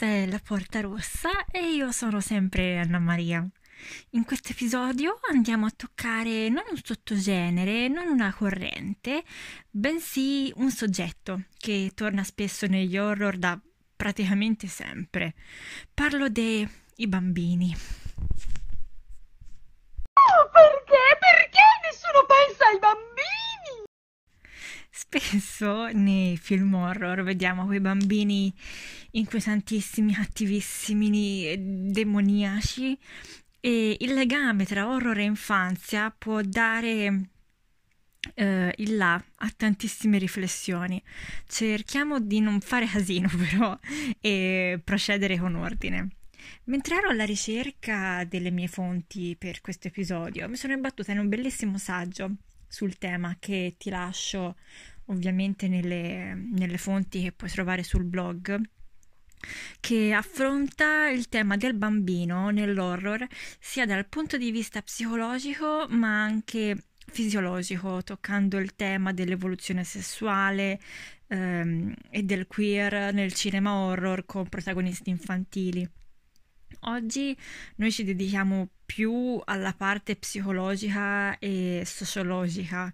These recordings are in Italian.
questa è La Porta Rossa e io sono sempre Anna Maria. In questo episodio andiamo a toccare non un sottogenere, non una corrente, bensì un soggetto che torna spesso negli horror da praticamente sempre. Parlo dei bambini. Oh, perché? Perché nessuno pensa ai bambini? Spesso nei film horror vediamo quei bambini inquietantissimi, cattivissimi, demoniaci e il legame tra horror e infanzia può dare eh, il là a tantissime riflessioni. Cerchiamo di non fare casino però e procedere con ordine. Mentre ero alla ricerca delle mie fonti per questo episodio, mi sono imbattuta in un bellissimo saggio sul tema che ti lascio ovviamente nelle, nelle fonti che puoi trovare sul blog che affronta il tema del bambino nell'horror sia dal punto di vista psicologico ma anche fisiologico, toccando il tema dell'evoluzione sessuale ehm, e del queer nel cinema horror con protagonisti infantili. Oggi noi ci dedichiamo più alla parte psicologica e sociologica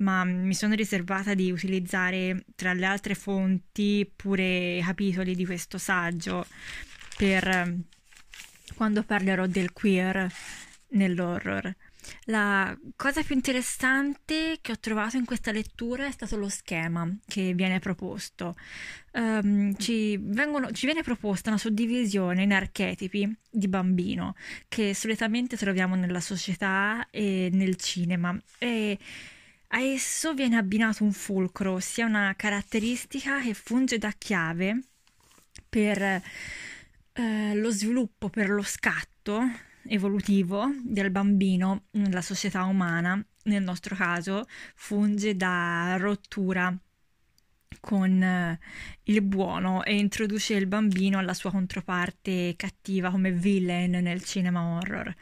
ma mi sono riservata di utilizzare tra le altre fonti pure i capitoli di questo saggio per ehm, quando parlerò del queer nell'horror. La cosa più interessante che ho trovato in questa lettura è stato lo schema che viene proposto. Um, ci, vengono, ci, viene proposta una suddivisione in archetipi di bambino che solitamente troviamo nella società e nel cinema. E a esso viene abbinato un fulcro, ossia una caratteristica che funge da chiave per eh, lo sviluppo, per lo scatto evolutivo del bambino nella società umana, nel nostro caso funge da rottura con eh, il buono e introduce il bambino alla sua controparte cattiva come villain nel cinema horror.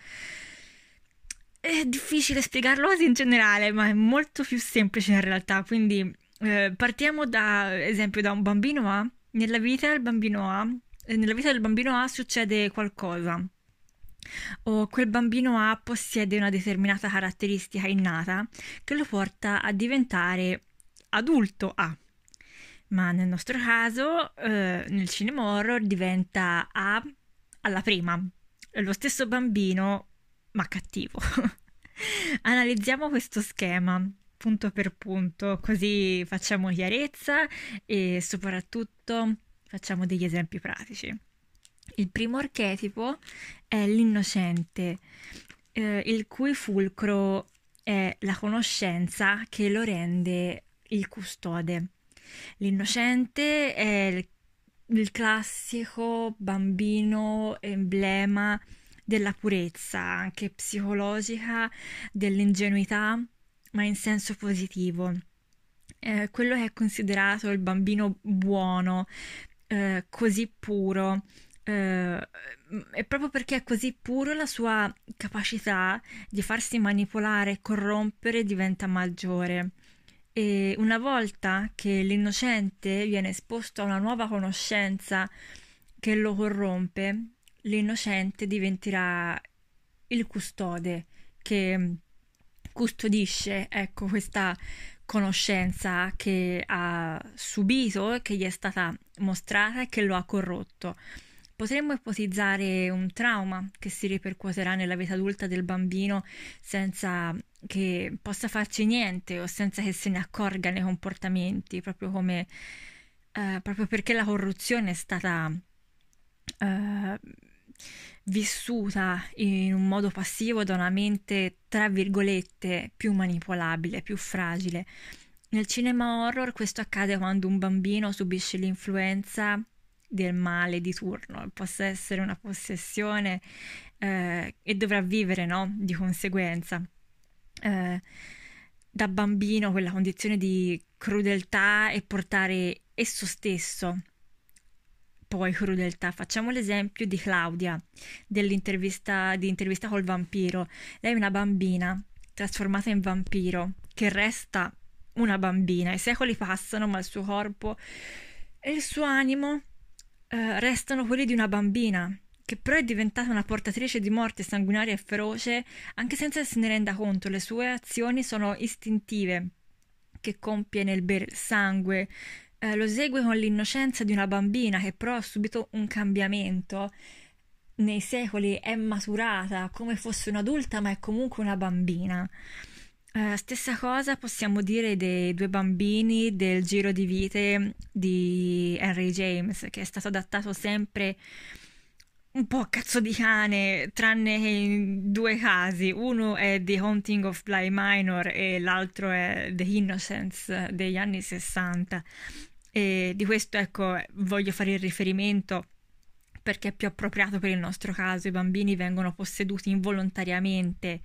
È difficile spiegarlo in generale, ma è molto più semplice in realtà. Quindi eh, partiamo da esempio da un bambino A. Nella vita del bambino A, eh, nella vita del bambino A succede qualcosa. O quel bambino A possiede una determinata caratteristica innata che lo porta a diventare adulto A. Ma nel nostro caso, eh, nel cinema horror diventa A alla prima. Lo stesso bambino ma cattivo. Analizziamo questo schema punto per punto, così facciamo chiarezza e soprattutto facciamo degli esempi pratici. Il primo archetipo è l'innocente, eh, il cui fulcro è la conoscenza che lo rende il custode. L'innocente è il, il classico bambino emblema della purezza, anche psicologica, dell'ingenuità, ma in senso positivo. Eh, quello che è considerato il bambino buono, eh, così puro, eh, è proprio perché è così puro la sua capacità di farsi manipolare e corrompere diventa maggiore. E una volta che l'innocente viene esposto a una nuova conoscenza che lo corrompe, l'innocente diventerà il custode che mm, custodisce ecco questa conoscenza che ha subito, che gli è stata mostrata e che lo ha corrotto. Potremmo ipotizzare un trauma che si ripercuoterà nella vita adulta del bambino senza che possa farci niente o senza che se ne accorga nei comportamenti, proprio come eh, proprio perché la corruzione è stata eh, vissuta in un modo passivo da una mente, tra virgolette, più manipolabile, più fragile. Nel cinema horror questo accade quando un bambino subisce l'influenza del male di turno, possa essere una possessione eh, e dovrà vivere no? di conseguenza. Eh, da bambino quella condizione di crudeltà e portare esso stesso poi crudeltà. Facciamo l'esempio di Claudia, dell'intervista di intervista col vampiro. Lei è una bambina trasformata in vampiro che resta una bambina. I secoli passano, ma il suo corpo e il suo animo eh, restano quelli di una bambina, che però è diventata una portatrice di morte sanguinaria e feroce, anche senza se ne renda conto. Le sue azioni sono istintive, che compie nel bere sangue, eh, lo esegue con l'innocenza di una bambina che però ha subito un cambiamento. Nei secoli è maturata come fosse un'adulta, ma è comunque una bambina. Eh, stessa cosa possiamo dire dei due bambini del giro di vite di Henry James, che è stato adattato sempre un po' a cazzo di cane, tranne che in due casi. Uno è The Haunting of Bly Minor e l'altro è The Innocence degli anni 60. E di questo, ecco, voglio fare il riferimento perché è più appropriato per il nostro caso. I bambini vengono posseduti involontariamente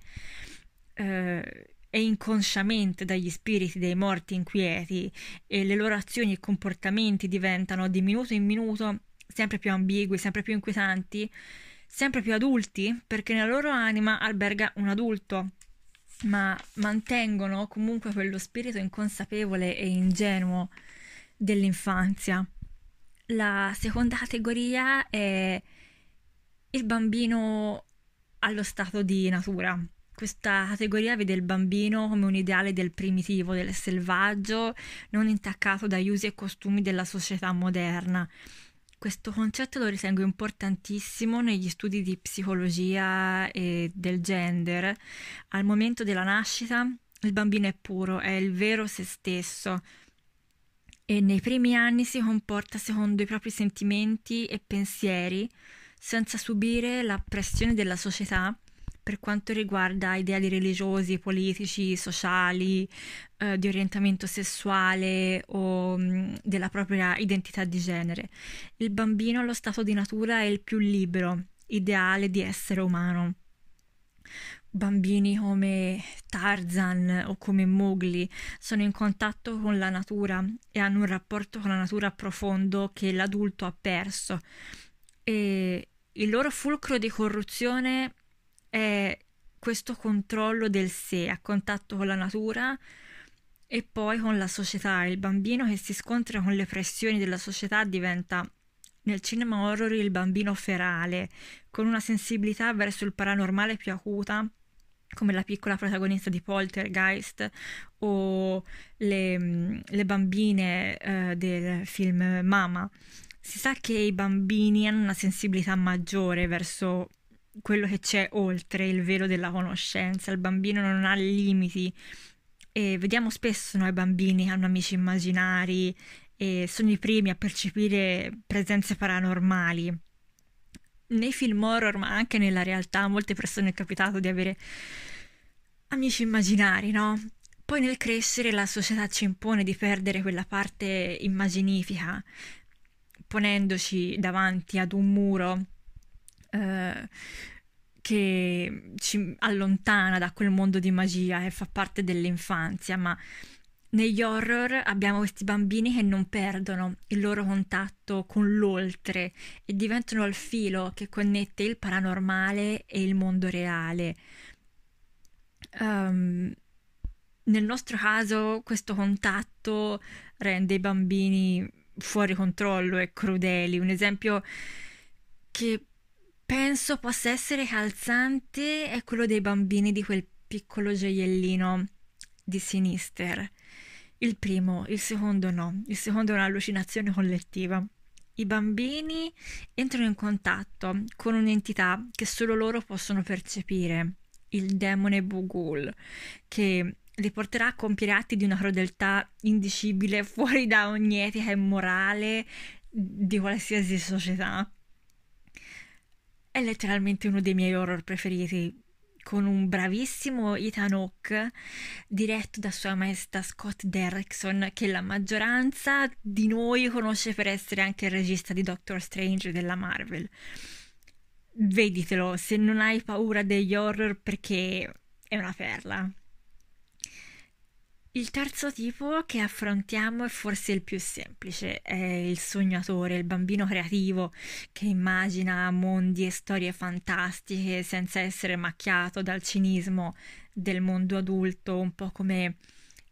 eh, e inconsciamente dagli spiriti dei morti inquieti e le loro azioni e comportamenti diventano di minuto in minuto sempre più ambigui, sempre più inquietanti, sempre più adulti, perché nella loro anima alberga un adulto, ma mantengono comunque quello spirito inconsapevole e ingenuo dell'infanzia. La seconda categoria è il bambino allo stato di natura. Questa categoria vede il bambino come un ideale del primitivo, del selvaggio, non intaccato dagli usi e costumi della società moderna. Questo concetto lo ritengo importantissimo negli studi di psicologia e del gender. Al momento della nascita il bambino è puro, è il vero se stesso e nei primi anni si comporta secondo i propri sentimenti e pensieri senza subire la pressione della società per quanto riguarda ideali religiosi, politici, sociali, eh, di orientamento sessuale o mh, mm, della propria identità di genere. Il bambino allo stato di natura è il più libero, ideale di essere umano. Bambini come Tarzan o come Mowgli sono in contatto con la natura e hanno un rapporto con la natura profondo che l'adulto ha perso e il loro fulcro di corruzione è questo controllo del sé a contatto con la natura e poi con la società. Il bambino che si scontra con le pressioni della società diventa nel cinema horror il bambino ferale, con una sensibilità verso il paranormale più acuta, come la piccola protagonista di Poltergeist o le, le bambine eh, del film Mama. Si sa che i bambini hanno una sensibilità maggiore verso quello che c'è oltre il velo della conoscenza, il bambino non ha limiti e vediamo spesso noi bambini che hanno amici immaginari e sono i primi a percepire presenze paranormali. Nei film horror, ma anche nella realtà, a molte persone è capitato di avere amici immaginari, no? Poi nel crescere la società ci impone di perdere quella parte immaginifica, ponendoci davanti ad un muro eh, che ci allontana da quel mondo di magia e fa parte dell'infanzia, ma negli horror abbiamo questi bambini che non perdono il loro contatto con l'oltre e diventano il filo che connette il paranormale e il mondo reale. Um, nel nostro caso questo contatto rende i bambini fuori controllo e crudeli. Un esempio che penso possa essere calzante è quello dei bambini di quel piccolo gioiellino di Sinister. Il primo, il secondo no, il secondo è un'allucinazione collettiva. I bambini entrano in contatto con un'entità che solo loro possono percepire, il demone Bugul, che li porterà a compiere atti di una crudeltà indicibile fuori da ogni etica e morale di qualsiasi società. È letteralmente uno dei miei horror preferiti, con un bravissimo Ethan Hawke diretto da Sua Maestà Scott Derrickson, che la maggioranza di noi conosce per essere anche il regista di Doctor Strange della Marvel. Veditelo se non hai paura degli horror perché è una perla. Il terzo tipo che affrontiamo è forse il più semplice, è il sognatore, il bambino creativo che immagina mondi e storie fantastiche senza essere macchiato dal cinismo del mondo adulto, un po' come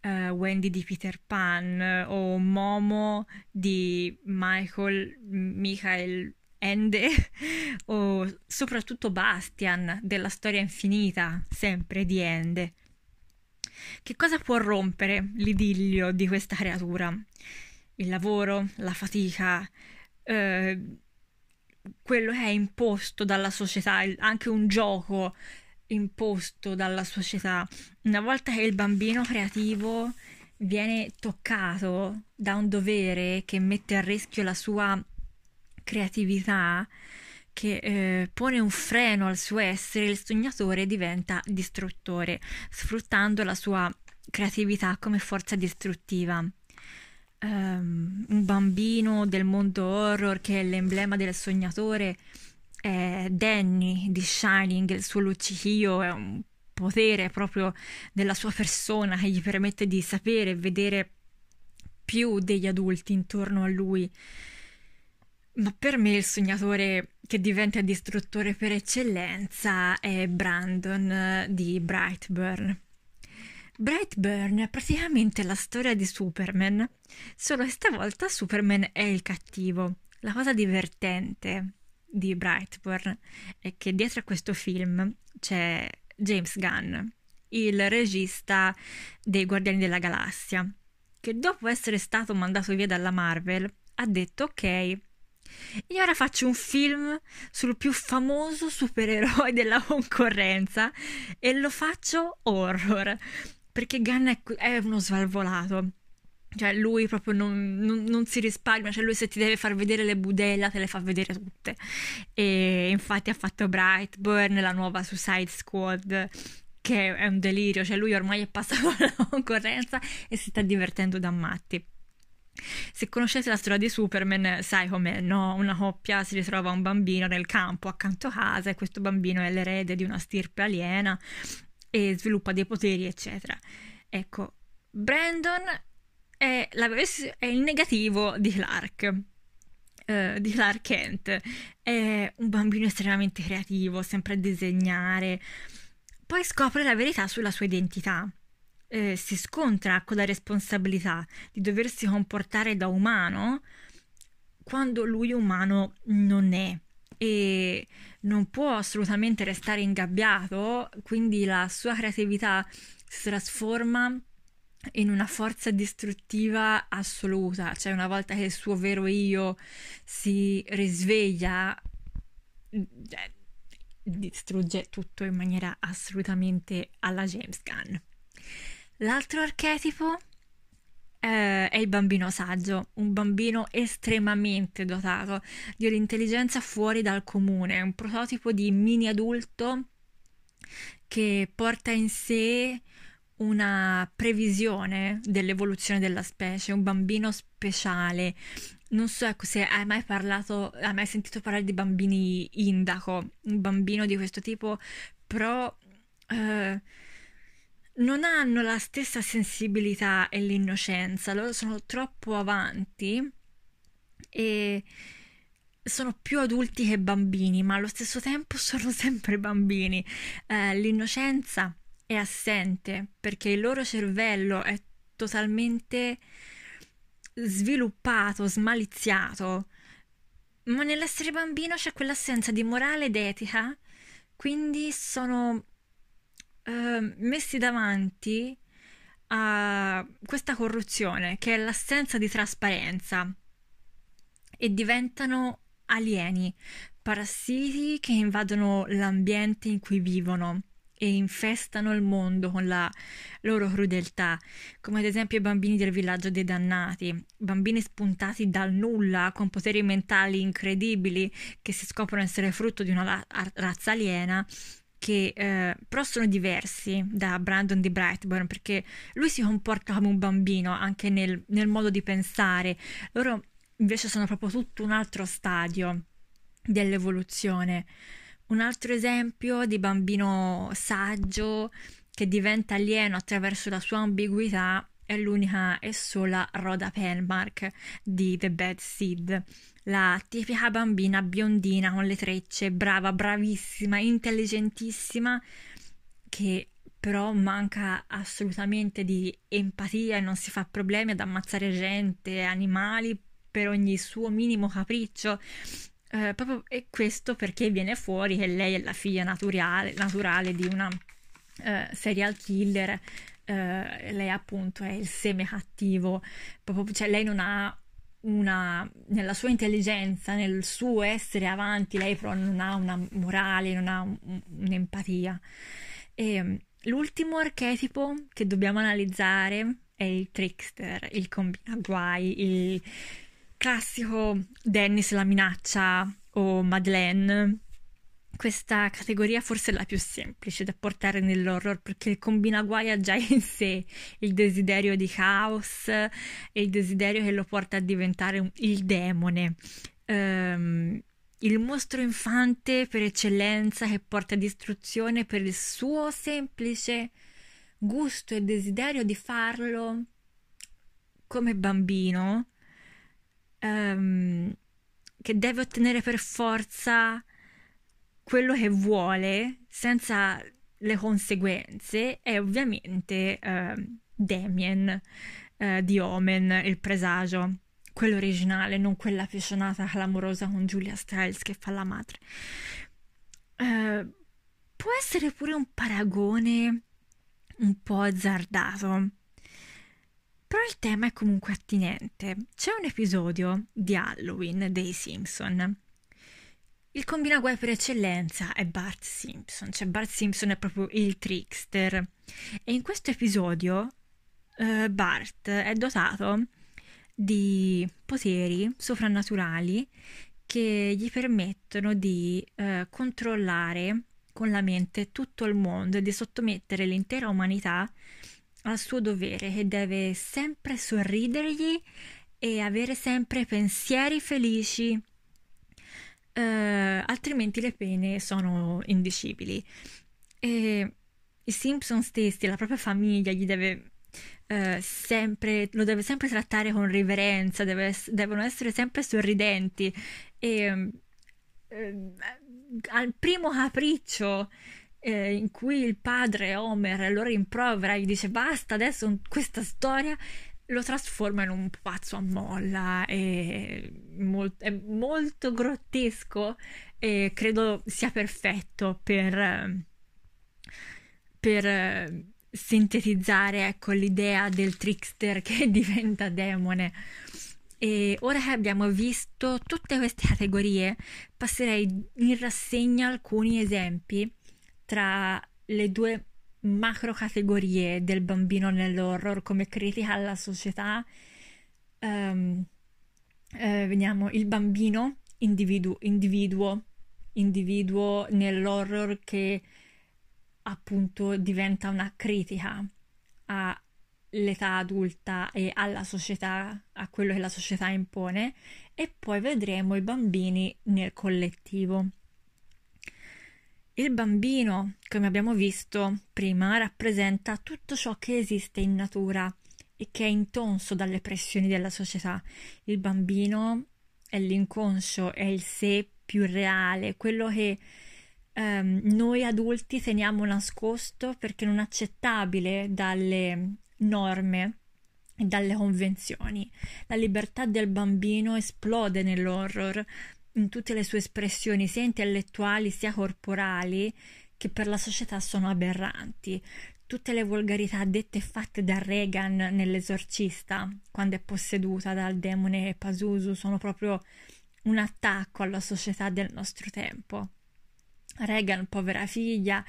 uh, Wendy di Peter Pan o Momo di Michael Michael Ende o soprattutto Bastian della storia infinita, sempre di Ende. Che cosa può rompere l'idillio di questa creatura? Il lavoro, la fatica, eh, quello che è imposto dalla società, anche un gioco imposto dalla società. Una volta che il bambino creativo viene toccato da un dovere che mette a rischio la sua creatività, che eh, pone un freno al suo essere, il sognatore diventa distruttore, sfruttando la sua creatività come forza distruttiva. Um, un bambino del mondo horror che è l'emblema del sognatore è Danny di Shining, il suo luccichio è un potere proprio della sua persona che gli permette di sapere e vedere più degli adulti intorno a lui ma per me il sognatore che diventa distruttore per eccellenza è Brandon eh, di Brightburn. Brightburn è praticamente la storia di Superman, solo che stavolta Superman è il cattivo. La cosa divertente di Brightburn è che dietro a questo film c'è James Gunn, il regista dei Guardiani della Galassia, che dopo essere stato mandato via dalla Marvel ha detto ok, io ora faccio un film sul più famoso supereroe della concorrenza e lo faccio horror, perché Gunn è, è uno svalvolato. Cioè, lui proprio non, non, non, si risparmia. Cioè, lui se ti deve far vedere le budella, te le fa vedere tutte. E infatti ha fatto Brightburn, la nuova Suicide Squad, che è un delirio. Cioè, lui ormai è passato alla concorrenza e si sta divertendo da matti. Se conoscete la storia di Superman, sai com'è, no? Una coppia si ritrova un bambino nel campo accanto a casa e questo bambino è l'erede di una stirpe aliena e sviluppa dei poteri, eccetera. Ecco, Brandon è, la, è il negativo di Clark. Uh, di Clark Kent è un bambino estremamente creativo, sempre a disegnare. Poi scopre la verità sulla sua identità eh, si scontra con la responsabilità di doversi comportare da umano quando lui umano non è e non può assolutamente restare ingabbiato, quindi la sua creatività si trasforma in una forza distruttiva assoluta, cioè una volta che il suo vero io si risveglia, eh, distrugge tutto in maniera assolutamente alla James Gunn. L'altro archetipo eh, è il bambino saggio, un bambino estremamente dotato di un'intelligenza fuori dal comune, un prototipo di mini adulto che porta in sé una previsione dell'evoluzione della specie, un bambino speciale. Non so ecco, se hai mai parlato, hai mai sentito parlare di bambini indaco, un bambino di questo tipo, però eh, non hanno la stessa sensibilità e l'innocenza, loro sono troppo avanti e sono più adulti che bambini, ma allo stesso tempo sono sempre bambini. Eh, l'innocenza è assente perché il loro cervello è totalmente sviluppato, smaliziato, ma nell'essere bambino c'è quell'assenza di morale ed etica, quindi sono Ehm, messi davanti a questa corruzione che è l'assenza di trasparenza e diventano alieni, parassiti che invadono l'ambiente in cui vivono e infestano il mondo con la loro crudeltà, come ad esempio i bambini del villaggio dei dannati, bambini spuntati dal nulla con poteri mentali incredibili che si scoprono essere frutto di una razza aliena che eh, però sono diversi da Brandon di Brightburn perché lui si comporta come un bambino anche nel, nel modo di pensare, loro invece sono proprio tutto un altro stadio dell'evoluzione. Un altro esempio di bambino saggio che diventa alieno attraverso la sua ambiguità è l'unica e sola Rhoda Penmark di The Bad Seed la tipica bambina biondina con le trecce, brava, bravissima, intelligentissima, che però manca assolutamente di empatia e non si fa problemi ad ammazzare gente, animali per ogni suo minimo capriccio. Eh, proprio, e questo perché viene fuori che lei è la figlia naturale, naturale di una eh, serial killer. Eh, lei appunto è il seme cattivo, proprio, cioè lei non ha una, nella sua intelligenza, nel suo essere avanti, lei però non ha una morale, non ha un, un'empatia. E l'ultimo archetipo che dobbiamo analizzare è il trickster, il combinaguai, il classico Dennis la minaccia o Madeleine questa categoria forse è la più semplice da portare nell'horror perché il combinaguai ha già in sé il desiderio di caos e il desiderio che lo porta a diventare un, il demone. Um, il mostro infante per eccellenza che porta distruzione per il suo semplice gusto e desiderio di farlo come bambino, um, che deve ottenere per forza quello che vuole senza le conseguenze è ovviamente uh, Damien uh, di Omen, il presagio, quello originale, non quella appassionata clamorosa con Julia Stiles che fa la madre. Uh, può essere pure un paragone un po' azzardato. Però il tema è comunque attinente. C'è un episodio di Halloween dei Simpson il combinaguai per eccellenza è Bart Simpson, cioè Bart Simpson è proprio il trickster. E in questo episodio uh, Bart è dotato di poteri soprannaturali che gli permettono di uh, controllare con la mente tutto il mondo e di sottomettere l'intera umanità al suo dovere, che deve sempre sorridergli e avere sempre pensieri felici eh, altrimenti le pene sono indicibili. E i Simpson stessi, la propria famiglia, gli deve eh, sempre, lo deve sempre trattare con riverenza, deve, devono essere sempre sorridenti. E eh, al primo capriccio eh, in cui il padre Homer lo rimprovera, gli dice basta adesso questa storia lo trasforma in un pazzo a molla, è, molt- è molto grottesco e credo sia perfetto per, per sintetizzare ecco, l'idea del trickster che diventa demone. E ora che abbiamo visto tutte queste categorie, passerei in rassegna alcuni esempi tra le due macro categorie del bambino nell'horror come critica alla società. Um, eh, vediamo il bambino individuo, individuo, individuo nell'horror che appunto diventa una critica all'età adulta e alla società, a quello che la società impone, e poi vedremo i bambini nel collettivo. Il bambino, come abbiamo visto prima, rappresenta tutto ciò che esiste in natura e che è intonso dalle pressioni della società. Il bambino è l'inconscio, è il sé più reale, quello che ehm, noi adulti teniamo nascosto perché non accettabile dalle norme e dalle convenzioni. La libertà del bambino esplode nell'horror in tutte le sue espressioni, sia intellettuali sia corporali, che per la società sono aberranti. Tutte le volgarità dette e fatte da Reagan nell'esorcista, quando è posseduta dal demone Pazuzu, sono proprio un attacco alla società del nostro tempo. Reagan, povera figlia,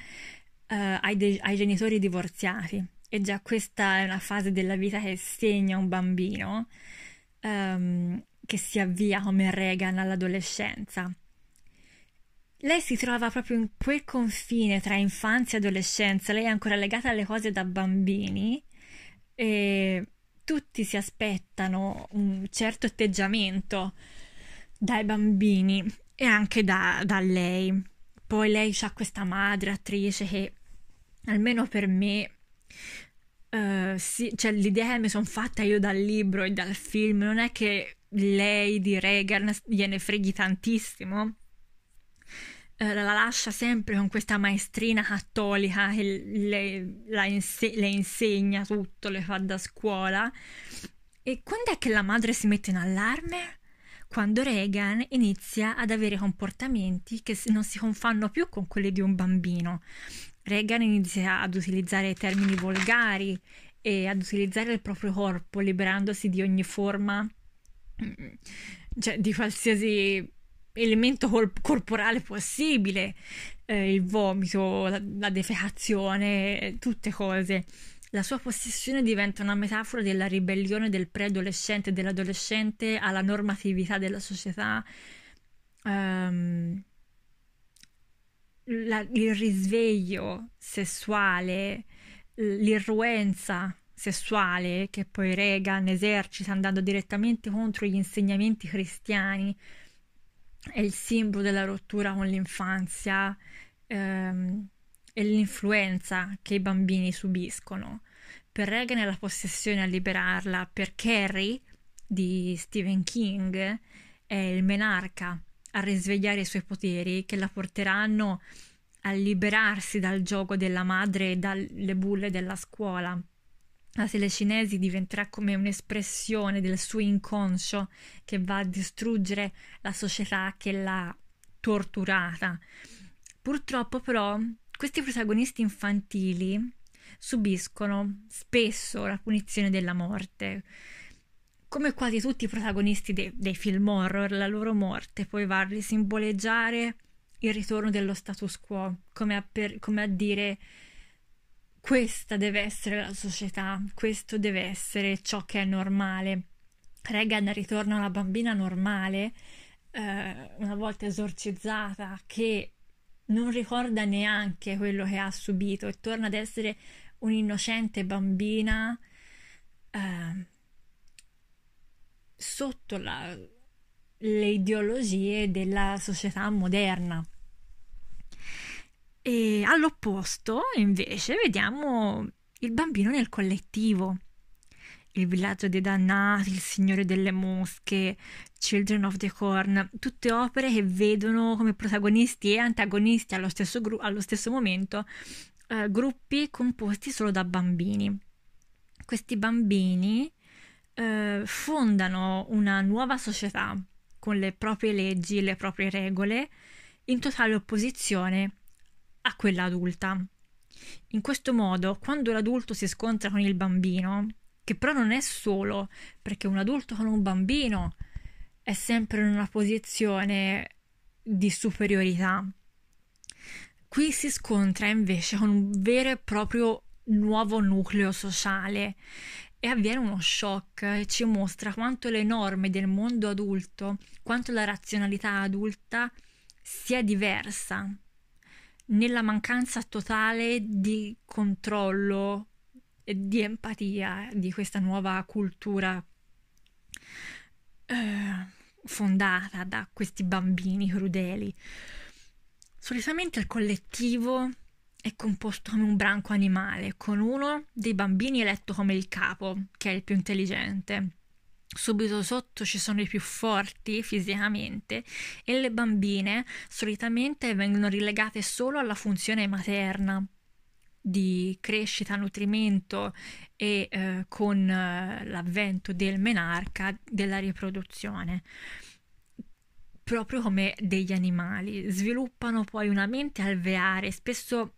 eh, ai, de- ai genitori divorziati, e già questa è una fase della vita che segna un bambino. Um, che si avvia come Reagan all'adolescenza. Lei si trova proprio in quel confine tra infanzia e adolescenza, lei è ancora legata alle cose da bambini e tutti si aspettano un certo atteggiamento dai bambini e anche da, da lei. Poi lei ha questa madre attrice che almeno per me Uh, sì, cioè l'idea che mi sono fatta io dal libro e dal film non è che lei di Reagan gliene freghi tantissimo. eh, la lascia sempre con questa maestrina cattolica che le, inse- le insegna tutto, le fa da scuola. E quando è che la madre si mette in allarme? Quando Reagan inizia ad avere comportamenti che non si confanno più con quelli di un bambino. Reagan inizia ad utilizzare termini volgari e ad utilizzare il proprio corpo, liberandosi di ogni forma, cioè di qualsiasi elemento col- corporale possibile, eh, il vomito, la, la defecazione, tutte cose. La sua possessione diventa una metafora della ribellione del preadolescente e dell'adolescente alla normatività della società. Um, la, il risveglio sessuale, l'irruenza sessuale che poi Reagan esercita andando direttamente contro gli insegnamenti cristiani è il simbolo della rottura con l'infanzia ehm, e l'influenza che i bambini subiscono. Per Reagan è la possessione a liberarla, per Carrie di Stephen King è il menarca a risvegliare i suoi poteri che la porteranno a liberarsi dal gioco della madre e dalle bulle della scuola. La telecinesi diventerà come un'espressione del suo inconscio che va a distruggere la società che l'ha torturata. Purtroppo però questi protagonisti infantili subiscono spesso la punizione della morte. Come quasi tutti i protagonisti de- dei film horror, la loro morte poi va a risimboleggiare il ritorno dello status quo, come a, per- come a dire questa deve essere la società, questo deve essere ciò che è normale. Regan ritorna una bambina normale, eh, una volta esorcizzata, che non ricorda neanche quello che ha subito e torna ad essere un'innocente bambina eh, sotto la, le ideologie della società moderna. E all'opposto, invece, vediamo il bambino nel collettivo. Il villaggio dei dannati, Il Signore delle Mosche, Children of the Corn, tutte opere che vedono come protagonisti e antagonisti allo stesso, gru- allo stesso momento eh, gruppi composti solo da bambini. Questi bambini eh, fondano una nuova società con le proprie leggi, le proprie regole, in totale opposizione a quella adulta. In questo modo, quando l'adulto si scontra con il bambino, che però non è solo perché un adulto con un bambino è sempre in una posizione di superiorità. Qui si scontra invece con un vero e proprio nuovo nucleo sociale e avviene uno shock e ci mostra quanto le norme del mondo adulto, quanto la razionalità adulta sia diversa nella mancanza totale di controllo e di empatia di questa nuova cultura eh, fondata da questi bambini crudeli. Solitamente il collettivo è composto come un branco animale, con uno dei bambini eletto come il capo, che è il più intelligente subito sotto ci sono i più forti fisicamente e le bambine solitamente vengono rilegate solo alla funzione materna di crescita, nutrimento e eh, con eh, l'avvento del menarca della riproduzione proprio come degli animali. Sviluppano poi una mente alveare spesso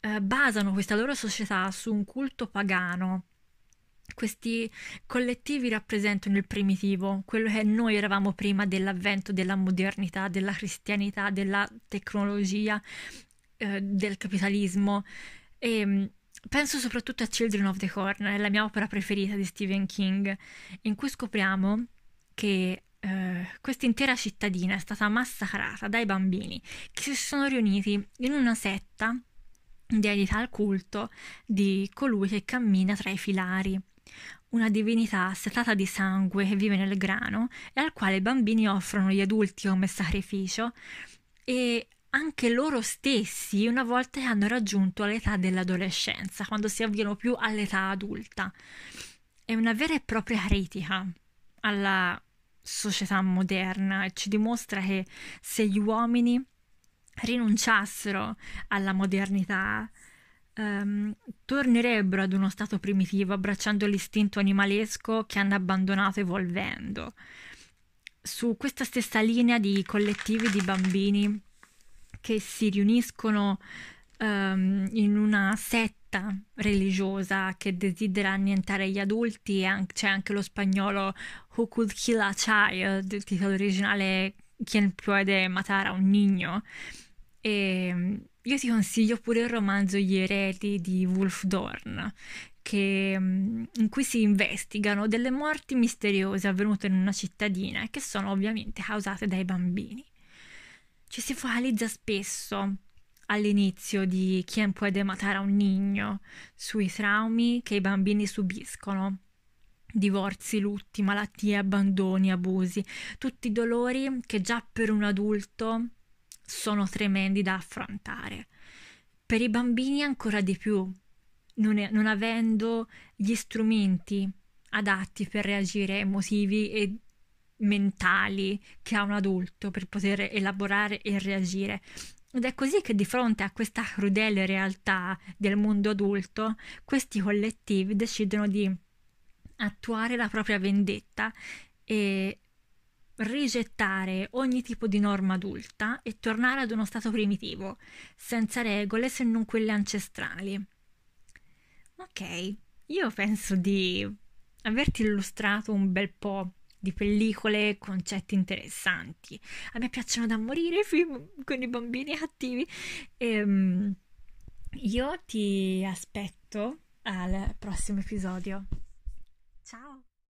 eh, basano questa loro società su un culto pagano questi collettivi rappresentano il primitivo, quello che noi eravamo prima dell'avvento della modernità, della cristianità, della tecnologia, eh, del capitalismo. E ehm, penso soprattutto a Children of the Corn, è la mia opera preferita di Stephen King, in cui scopriamo che eh, questa intera cittadina è stata massacrata dai bambini che si sono riuniti in una setta dedita al culto di colui che cammina tra i filari una divinità setata di sangue che vive nel grano e al quale i bambini offrono gli adulti come sacrificio e anche loro stessi una volta che hanno raggiunto l'età dell'adolescenza, quando si avviano più all'età adulta. È una vera e propria critica alla società moderna e ci dimostra che se gli uomini rinunciassero alla modernità, ehm, tornerebbero ad uno stato primitivo, abbracciando l'istinto animalesco che hanno abbandonato evolvendo. Su questa stessa linea di collettivi di bambini che si riuniscono ehm, in una setta religiosa che desidera annientare gli adulti, c'è anche lo spagnolo Who Could Kill a Child, il titolo originale Quien puede matare a un niño. E io ti consiglio pure il romanzo Gli eredi di Wolf Dorn, che, mm, in cui si investigano delle morti misteriose avvenute in una cittadina e che sono ovviamente causate dai bambini. Ci si focalizza spesso all'inizio di Chi può matare a un nigno sui traumi che i bambini subiscono. Divorzi, lutti, malattie, abbandoni, abusi, tutti dolori che già per un adulto sono tremendi da affrontare. Per i bambini ancora di più, non, è, non avendo gli strumenti adatti per reagire emotivi e mentali che ha un adulto per poter elaborare e reagire. Ed è così che di fronte a questa crudele realtà del mondo adulto, questi collettivi decidono di attuare la propria vendetta e rigettare ogni tipo di norma adulta e tornare ad uno stato primitivo, senza regole se non quelle ancestrali. Ok, io penso di averti illustrato un bel po' di pellicole, e concetti interessanti. A me piacciono da morire i film con i bambini cattivi. E, um, io ti aspetto al prossimo episodio. Ciao!